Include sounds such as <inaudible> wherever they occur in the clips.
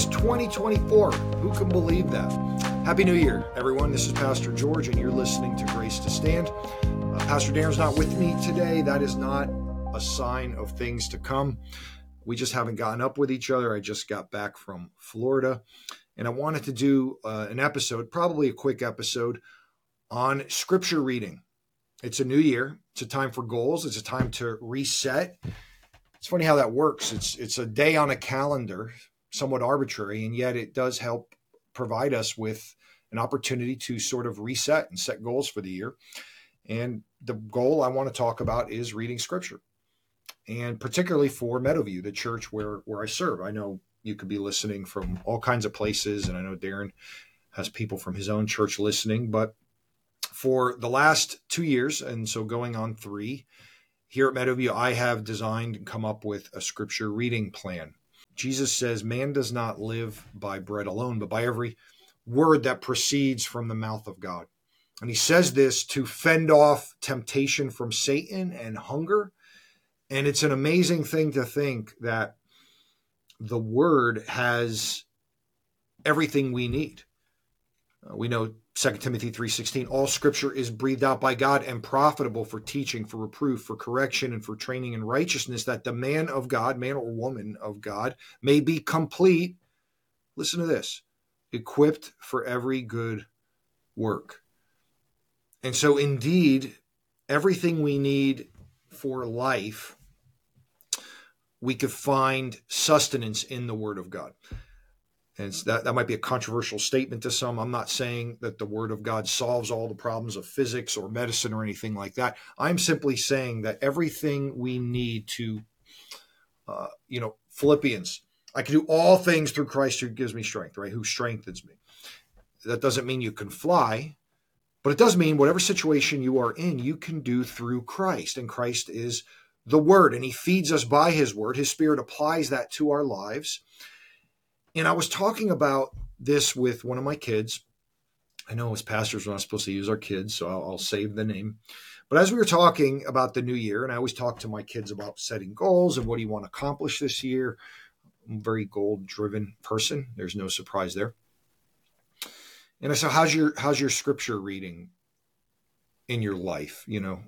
is 2024. Who can believe that? Happy New Year, everyone. This is Pastor George, and you're listening to Grace to Stand. Uh, Pastor Darren's not with me today. That is not a sign of things to come. We just haven't gotten up with each other. I just got back from Florida, and I wanted to do uh, an episode, probably a quick episode, on scripture reading. It's a new year. It's a time for goals. It's a time to reset. It's funny how that works. It's it's a day on a calendar, somewhat arbitrary, and yet it does help provide us with an opportunity to sort of reset and set goals for the year. And the goal I want to talk about is reading scripture. And particularly for Meadowview, the church where where I serve. I know you could be listening from all kinds of places, and I know Darren has people from his own church listening, but for the last two years, and so going on three, here at Meadowview, I have designed and come up with a scripture reading plan. Jesus says, Man does not live by bread alone, but by every word that proceeds from the mouth of God. And he says this to fend off temptation from Satan and hunger. And it's an amazing thing to think that the word has everything we need. Uh, we know 2 Timothy 3:16 all scripture is breathed out by God and profitable for teaching for reproof for correction and for training in righteousness that the man of God man or woman of God may be complete listen to this equipped for every good work. And so indeed everything we need for life we could find sustenance in the word of God and that, that might be a controversial statement to some. I'm not saying that the Word of God solves all the problems of physics or medicine or anything like that. I'm simply saying that everything we need to, uh, you know, Philippians, I can do all things through Christ who gives me strength, right? Who strengthens me. That doesn't mean you can fly, but it does mean whatever situation you are in, you can do through Christ. And Christ is the Word, and He feeds us by His Word. His Spirit applies that to our lives and I was talking about this with one of my kids. I know as pastors, we're not supposed to use our kids, so I'll, I'll save the name. But as we were talking about the new year, and I always talk to my kids about setting goals and what do you want to accomplish this year. I'm a very goal driven person. There's no surprise there. And I said, how's your how's your scripture reading in your life? You know,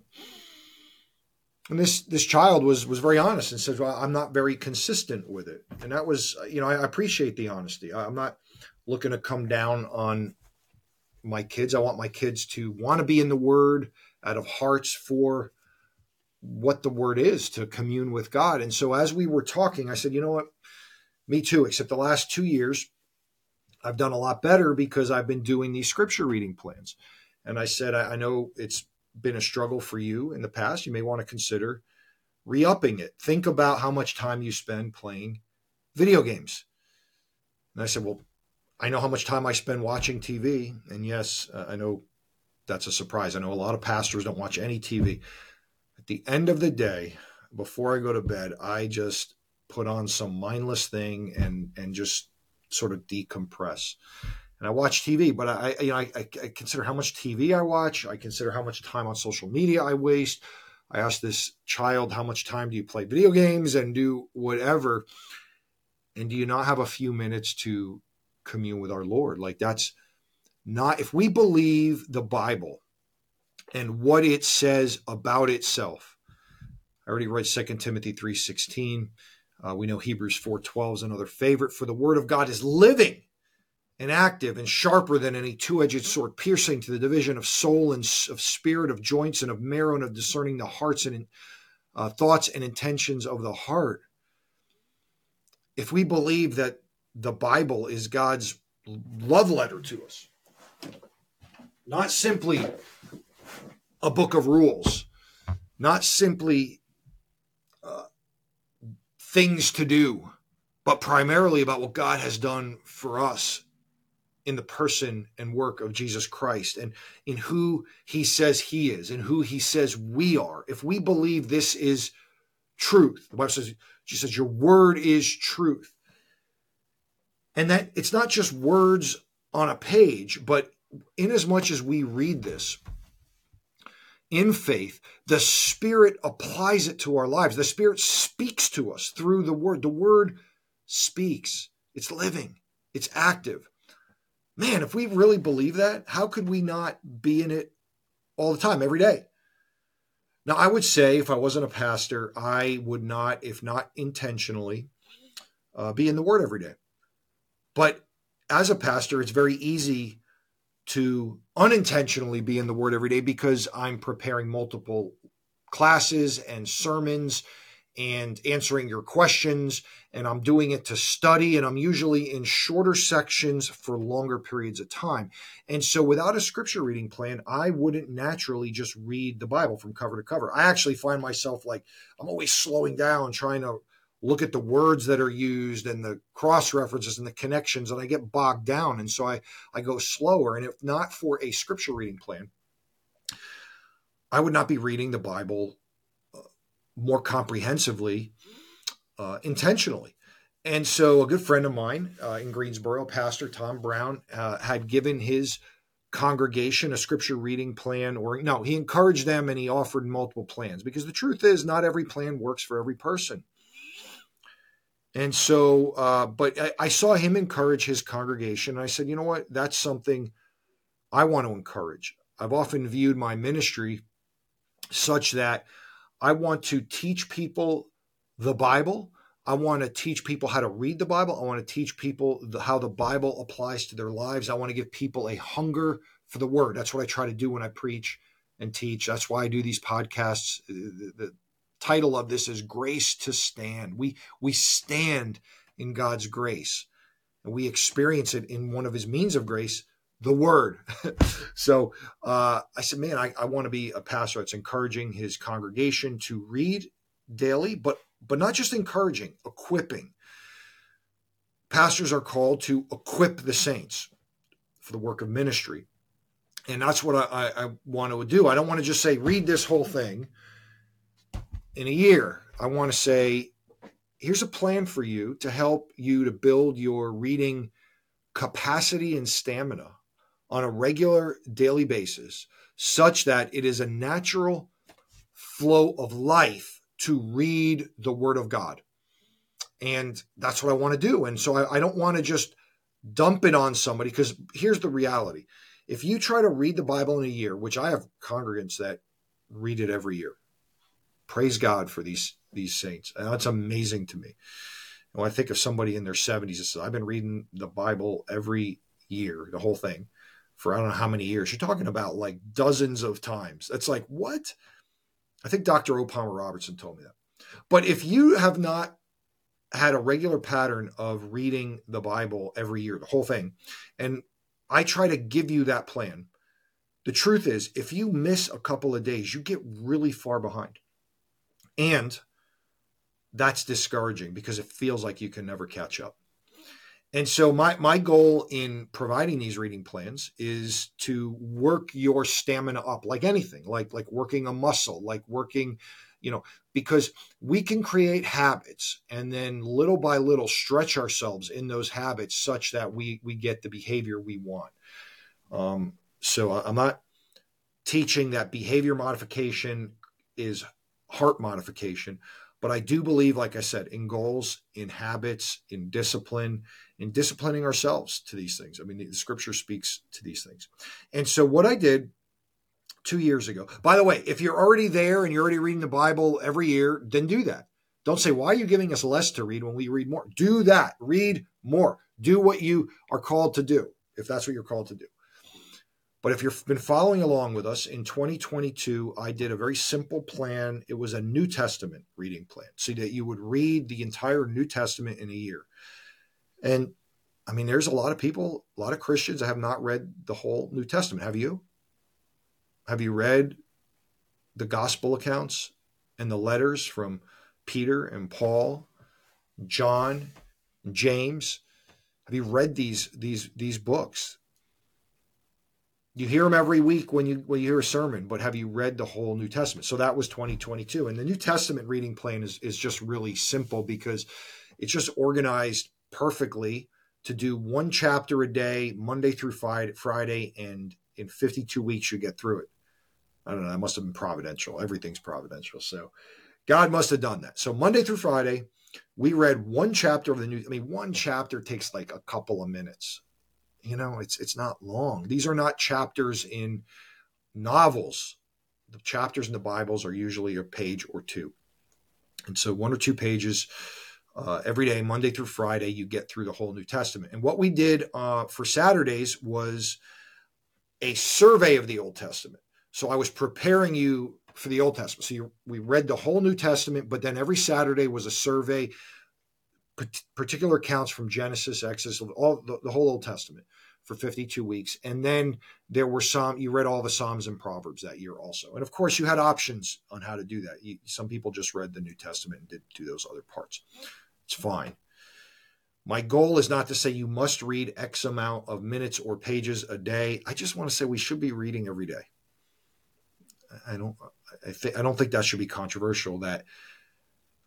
and this this child was was very honest and said, "Well, I'm not very consistent with it." And that was, you know, I appreciate the honesty. I'm not looking to come down on my kids. I want my kids to want to be in the Word out of hearts for what the Word is to commune with God. And so, as we were talking, I said, "You know what? Me too. Except the last two years, I've done a lot better because I've been doing these scripture reading plans." And I said, I, I know it's been a struggle for you in the past, you may want to consider re upping it. Think about how much time you spend playing video games. And I said, Well, I know how much time I spend watching TV. And yes, uh, I know that's a surprise. I know a lot of pastors don't watch any TV. At the end of the day, before I go to bed, I just put on some mindless thing and and just sort of decompress and I watch TV, but I, you know, I, I, consider how much TV I watch. I consider how much time on social media I waste. I ask this child, how much time do you play video games and do whatever? And do you not have a few minutes to commune with our Lord? Like that's not, if we believe the Bible and what it says about itself, I already read 2 Timothy 3.16. Uh, we know Hebrews 4.12 is another favorite. For the word of God is living and active and sharper than any two-edged sword, piercing to the division of soul and of spirit, of joints and of marrow, and of discerning the hearts and uh, thoughts and intentions of the heart. If we believe that the Bible is God's love letter to us, not simply a book of rules, not simply uh, things to do, but primarily about what God has done for us in the person and work of Jesus Christ and in who he says he is and who he says we are. If we believe this is truth, the Bible says, she says, your word is truth. And that it's not just words on a page, but in as much as we read this in faith, the Spirit applies it to our lives. The Spirit speaks to us through the word. The word speaks, it's living it's active. Man, if we really believe that, how could we not be in it all the time, every day? Now, I would say if I wasn't a pastor, I would not, if not intentionally, uh, be in the Word every day. But as a pastor, it's very easy to unintentionally be in the Word every day because I'm preparing multiple classes and sermons and answering your questions. And I'm doing it to study, and I'm usually in shorter sections for longer periods of time. And so, without a scripture reading plan, I wouldn't naturally just read the Bible from cover to cover. I actually find myself like I'm always slowing down, trying to look at the words that are used and the cross references and the connections, and I get bogged down. And so, I, I go slower. And if not for a scripture reading plan, I would not be reading the Bible more comprehensively uh, intentionally. And so, a good friend of mine uh, in Greensboro, Pastor Tom Brown, uh, had given his congregation a scripture reading plan, or no, he encouraged them and he offered multiple plans because the truth is, not every plan works for every person. And so, uh, but I, I saw him encourage his congregation. And I said, you know what? That's something I want to encourage. I've often viewed my ministry such that I want to teach people the Bible. I want to teach people how to read the Bible. I want to teach people the, how the Bible applies to their lives. I want to give people a hunger for the word. That's what I try to do when I preach and teach. That's why I do these podcasts. The, the title of this is Grace to Stand. We we stand in God's grace. And we experience it in one of his means of grace, the word. <laughs> so uh, I said, man, I, I want to be a pastor that's encouraging his congregation to read daily, but but not just encouraging, equipping. Pastors are called to equip the saints for the work of ministry. And that's what I, I, I want to do. I don't want to just say, read this whole thing in a year. I want to say, here's a plan for you to help you to build your reading capacity and stamina on a regular daily basis such that it is a natural flow of life to read the Word of God. And that's what I want to do. And so I, I don't want to just dump it on somebody because here's the reality. If you try to read the Bible in a year, which I have congregants that read it every year, praise God for these these saints. And that's amazing to me. When I think of somebody in their 70s that says, I've been reading the Bible every year, the whole thing for I don't know how many years. You're talking about like dozens of times. It's like, what? I think Dr. O. Palmer Robertson told me that. But if you have not had a regular pattern of reading the Bible every year, the whole thing, and I try to give you that plan, the truth is, if you miss a couple of days, you get really far behind. And that's discouraging because it feels like you can never catch up. And so my my goal in providing these reading plans is to work your stamina up like anything, like like working a muscle, like working, you know, because we can create habits and then little by little stretch ourselves in those habits such that we we get the behavior we want. Um, so I'm not teaching that behavior modification is heart modification, but I do believe, like I said, in goals, in habits, in discipline, in disciplining ourselves to these things. I mean, the, the scripture speaks to these things. And so, what I did two years ago, by the way, if you're already there and you're already reading the Bible every year, then do that. Don't say, why are you giving us less to read when we read more? Do that. Read more. Do what you are called to do, if that's what you're called to do. But if you've been following along with us in 2022, I did a very simple plan. It was a New Testament reading plan so that you would read the entire New Testament in a year. And I mean, there's a lot of people, a lot of Christians that have not read the whole New Testament. Have you? Have you read the gospel accounts and the letters from Peter and Paul, John, James? Have you read these these these books? you hear them every week when you when you hear a sermon but have you read the whole new testament so that was 2022 and the new testament reading plan is is just really simple because it's just organized perfectly to do one chapter a day monday through friday and in 52 weeks you get through it i don't know that must have been providential everything's providential so god must have done that so monday through friday we read one chapter of the new. I mean, one chapter takes like a couple of minutes. You know, it's it's not long. These are not chapters in novels. The chapters in the Bibles are usually a page or two, and so one or two pages uh, every day, Monday through Friday, you get through the whole New Testament. And what we did uh, for Saturdays was a survey of the Old Testament. So I was preparing you for the Old Testament. So you, we read the whole New Testament, but then every Saturday was a survey, particular accounts from Genesis, Exodus, all the, the whole Old Testament for 52 weeks. And then there were some, you read all the Psalms and Proverbs that year also. And of course, you had options on how to do that. You, some people just read the New Testament and did do those other parts. It's fine. My goal is not to say you must read X amount of minutes or pages a day. I just want to say we should be reading every day. I don't I, th- I don't think that should be controversial that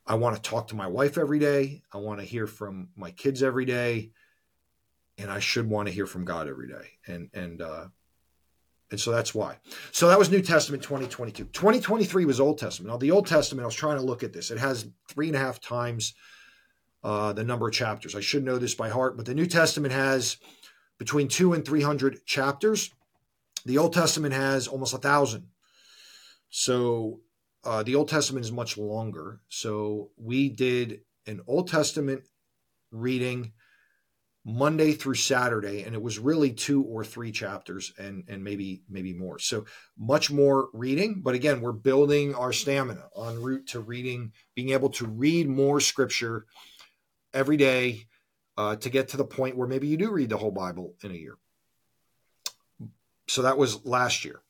I want to talk to my wife every day. I want to hear from my kids every day. And I should want to hear from God every day. And, and, uh, and so that's why. So that was New Testament 2022. 2023 was Old Testament. Now, the Old Testament, I was trying to look at this. It has three and a half times uh, the number of chapters. I should know this by heart, but the New Testament has between two and 300 chapters. The Old Testament has almost a thousand. So uh, the Old Testament is much longer. So we did an Old Testament reading Monday through Saturday, and it was really two or three chapters, and and maybe maybe more. So much more reading, but again, we're building our stamina en route to reading, being able to read more scripture every day uh, to get to the point where maybe you do read the whole Bible in a year. So that was last year.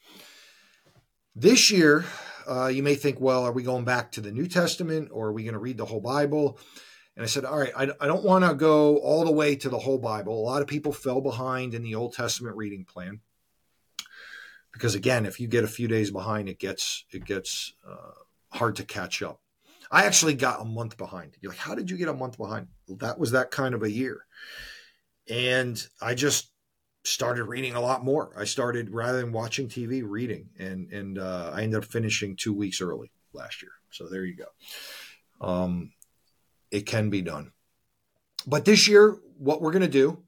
This year, uh, you may think, well, are we going back to the New Testament or are we going to read the whole Bible? And I said, all right, I, I don't want to go all the way to the whole Bible. A lot of people fell behind in the Old Testament reading plan because, again, if you get a few days behind, it gets it gets uh, hard to catch up. I actually got a month behind. You're like, how did you get a month behind? Well, that was that kind of a year, and I just started reading a lot more. I started rather than watching TV, reading, and and uh, I ended up finishing two weeks early last year. So there you go. Um, it can be done. But this year, what we're going to do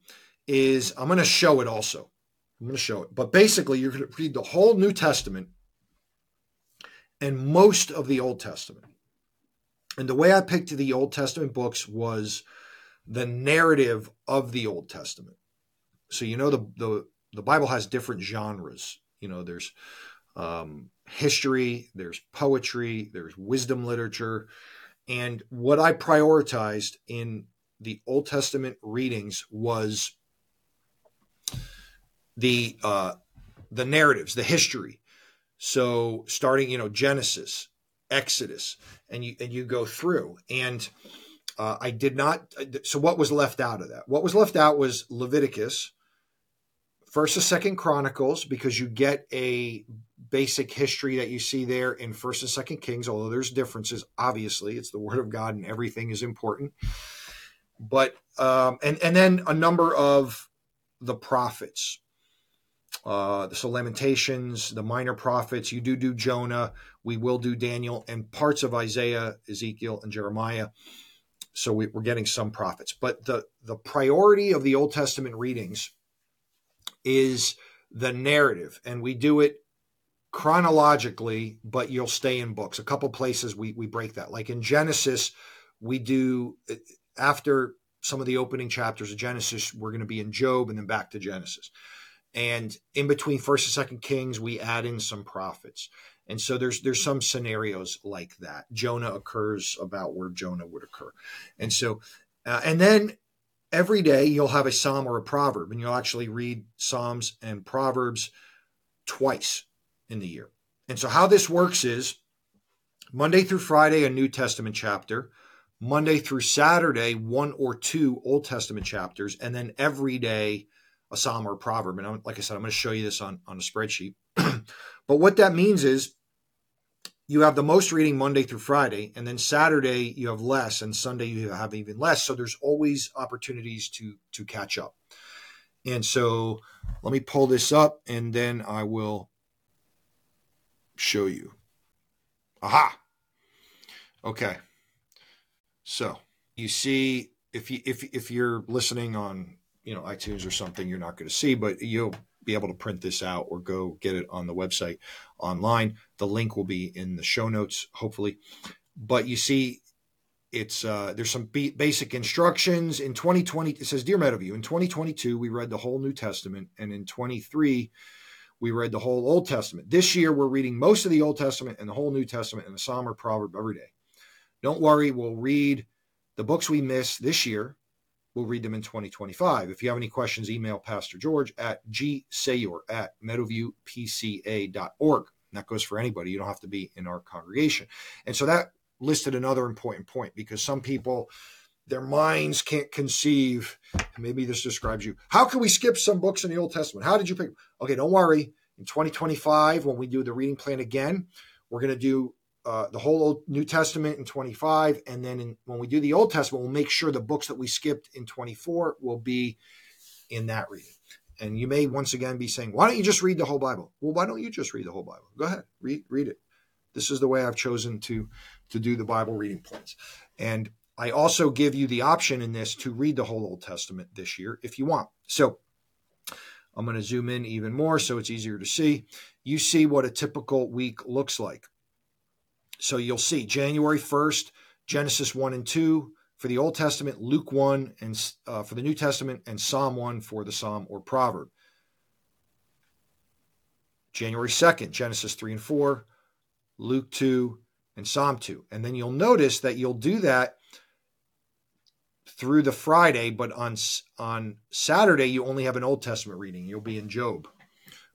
is I'm going to show it also. I'm going to show it. But basically, you're going to read the whole New Testament and most of the Old Testament. And the way I picked the Old Testament books was the narrative of the Old Testament so you know the the the Bible has different genres. You know, there's um, history, there's poetry, there's wisdom literature, and what I prioritized in the Old Testament readings was the uh, the narratives, the history. So starting, you know, Genesis, Exodus, and you and you go through and. Uh, I did not. So, what was left out of that? What was left out was Leviticus, first and second chronicles because you get a basic history that you see there in first and second kings although there's differences obviously it's the word of god and everything is important but um, and and then a number of the prophets uh, so lamentations the minor prophets you do do jonah we will do daniel and parts of isaiah ezekiel and jeremiah so we, we're getting some prophets but the the priority of the old testament readings is the narrative, and we do it chronologically, but you'll stay in books. A couple places we we break that. Like in Genesis, we do after some of the opening chapters of Genesis, we're going to be in Job and then back to Genesis. And in between First and Second Kings, we add in some prophets. And so there's there's some scenarios like that. Jonah occurs about where Jonah would occur, and so uh, and then every day you'll have a psalm or a proverb, and you'll actually read psalms and proverbs twice in the year. And so, how this works is Monday through Friday, a New Testament chapter. Monday through Saturday, one or two Old Testament chapters, and then every day a psalm or a proverb. And I'm, like I said, I'm going to show you this on, on a spreadsheet. <clears throat> but what that means is you have the most reading Monday through Friday, and then Saturday you have less, and Sunday you have even less. So there's always opportunities to to catch up. And so let me pull this up, and then I will show you. Aha. Okay. So you see if you if if you're listening on you know iTunes or something, you're not going to see, but you'll be able to print this out or go get it on the website online. The link will be in the show notes, hopefully. But you see, it's uh, there's some b- basic instructions in 2020. It says, "Dear Meadowview, in 2022 we read the whole New Testament, and in 23 we read the whole Old Testament. This year we're reading most of the Old Testament and the whole New Testament and the Psalm or Proverb every day. Don't worry, we'll read the books we missed this year. We'll read them in 2025. If you have any questions, email Pastor George at gsayor at meadowviewpca.org. And that goes for anybody. You don't have to be in our congregation. And so that listed another important point because some people their minds can't conceive maybe this describes you how can we skip some books in the old testament how did you pick okay don't worry in 2025 when we do the reading plan again we're going to do uh, the whole old new testament in 25 and then in, when we do the old testament we'll make sure the books that we skipped in 24 will be in that reading and you may once again be saying why don't you just read the whole bible well why don't you just read the whole bible go ahead read read it this is the way i've chosen to to do the bible reading plans and I also give you the option in this to read the whole Old Testament this year if you want. So I'm going to zoom in even more so it's easier to see. You see what a typical week looks like. So you'll see January 1st, Genesis 1 and 2 for the Old Testament, Luke 1 and uh, for the New Testament, and Psalm 1 for the Psalm or Proverb. January 2nd, Genesis 3 and 4, Luke 2, and Psalm 2. And then you'll notice that you'll do that through the Friday, but on on Saturday you only have an Old Testament reading. You'll be in Job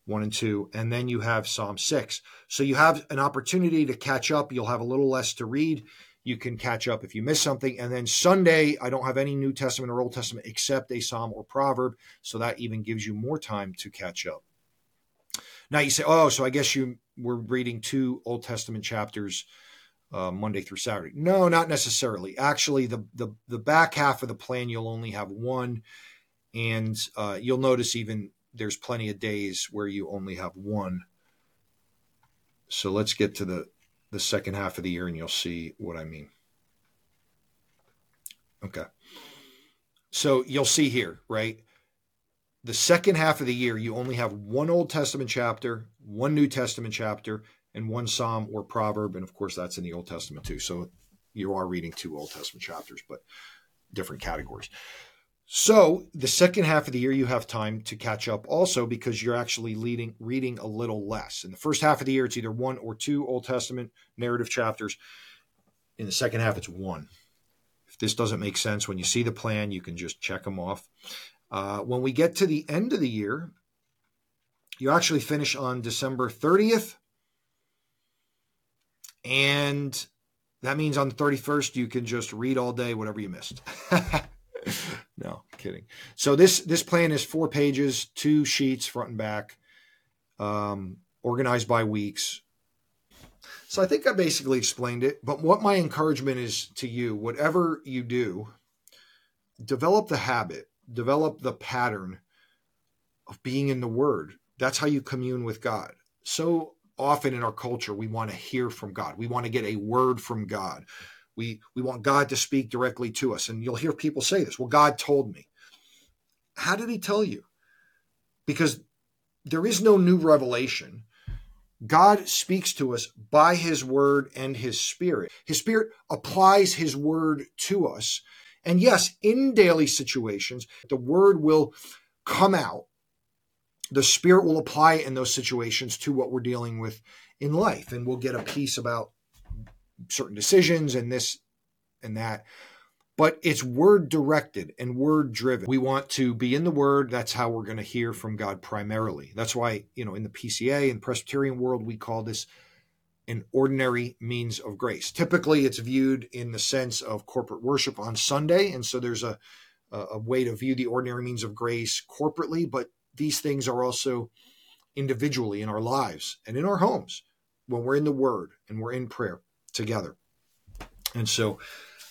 1 and 2 and then you have Psalm 6. So you have an opportunity to catch up. You'll have a little less to read. You can catch up if you miss something. And then Sunday, I don't have any New Testament or Old Testament except a Psalm or Proverb, so that even gives you more time to catch up. Now you say, "Oh, so I guess you were reading two Old Testament chapters uh, Monday through Saturday. No, not necessarily. Actually, the, the the back half of the plan you'll only have one, and uh, you'll notice even there's plenty of days where you only have one. So let's get to the the second half of the year, and you'll see what I mean. Okay. So you'll see here, right? The second half of the year, you only have one Old Testament chapter, one New Testament chapter, and one psalm or proverb. And of course, that's in the Old Testament too. So you are reading two Old Testament chapters, but different categories. So the second half of the year, you have time to catch up also because you're actually leading, reading a little less. In the first half of the year, it's either one or two Old Testament narrative chapters. In the second half, it's one. If this doesn't make sense, when you see the plan, you can just check them off. Uh, when we get to the end of the year, you actually finish on December 30th and that means on the 31st, you can just read all day, whatever you missed. <laughs> no, kidding. So this, this plan is four pages, two sheets, front and back, um, organized by weeks. So I think I basically explained it. But what my encouragement is to you, whatever you do, develop the habit, develop the pattern of being in the Word. That's how you commune with God. So often in our culture we want to hear from God. We want to get a word from God. We we want God to speak directly to us. And you'll hear people say this, well God told me. How did he tell you? Because there is no new revelation. God speaks to us by his word and his spirit. His spirit applies his word to us. And yes, in daily situations, the word will come out the Spirit will apply in those situations to what we're dealing with in life. And we'll get a piece about certain decisions and this and that. But it's word directed and word driven. We want to be in the word. That's how we're going to hear from God primarily. That's why, you know, in the PCA and Presbyterian world, we call this an ordinary means of grace. Typically, it's viewed in the sense of corporate worship on Sunday. And so there's a, a way to view the ordinary means of grace corporately, but these things are also individually in our lives and in our homes when we're in the Word and we're in prayer together. And so,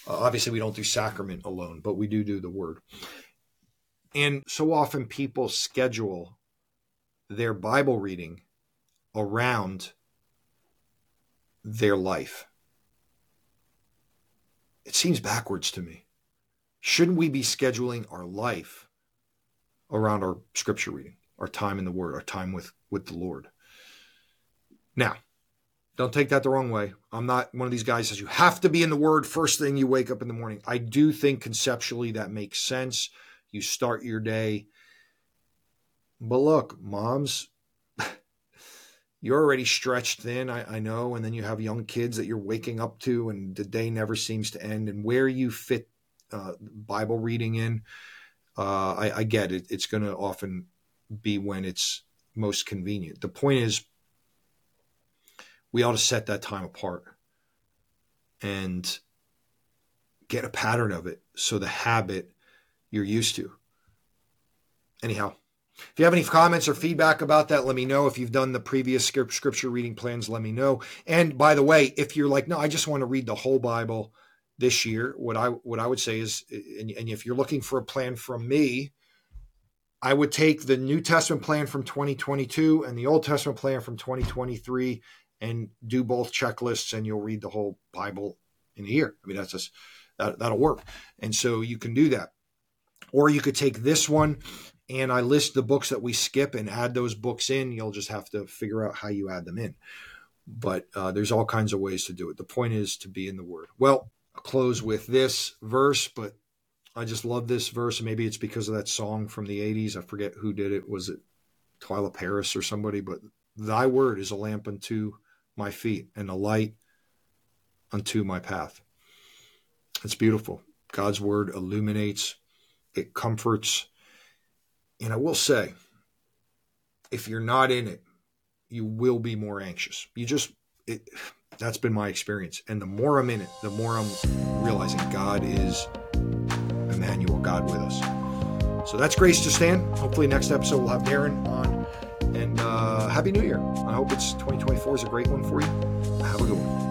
uh, obviously, we don't do sacrament alone, but we do do the Word. And so often people schedule their Bible reading around their life. It seems backwards to me. Shouldn't we be scheduling our life around our scripture reading, our time in the Word, our time with, with the Lord? Now, don't take that the wrong way. I'm not one of these guys that says you have to be in the Word first thing you wake up in the morning. I do think conceptually that makes sense. You start your day. But look, moms, <laughs> you're already stretched thin, I, I, know, and then you have young kids that you're waking up to, and the day never seems to end. And where you fit uh, Bible reading in, uh, I, I get it. It's going to often be when it's most convenient. The point is, we ought to set that time apart and get a pattern of it so the habit you're used to. Anyhow, if you have any comments or feedback about that, let me know. If you've done the previous scripture reading plans, let me know. And by the way, if you're like, no, I just want to read the whole Bible this year, what I what I would say is, and, and if you're looking for a plan from me, I would take the New Testament plan from 2022 and the Old Testament plan from 2023 and do both checklists, and you'll read the whole Bible in a year. I mean, that's just that, that'll work. And so you can do that. Or you could take this one and I list the books that we skip and add those books in. You'll just have to figure out how you add them in. But uh, there's all kinds of ways to do it. The point is to be in the Word. Well, I'll close with this verse, but I just love this verse. Maybe it's because of that song from the 80s. I forget who did it. Was it Twila Paris or somebody? But thy word is a lamp unto my feet and a light unto my path. It's beautiful. God's word illuminates, it comforts, and I will say, if you're not in it, you will be more anxious. You just, it, that's been my experience. And the more I'm in it, the more I'm realizing God is Emmanuel, God with us. So that's Grace to Stand. Hopefully, next episode we'll have Darren on. And uh, Happy New Year. Hope it's 2024 is a great one for you. Have a good one.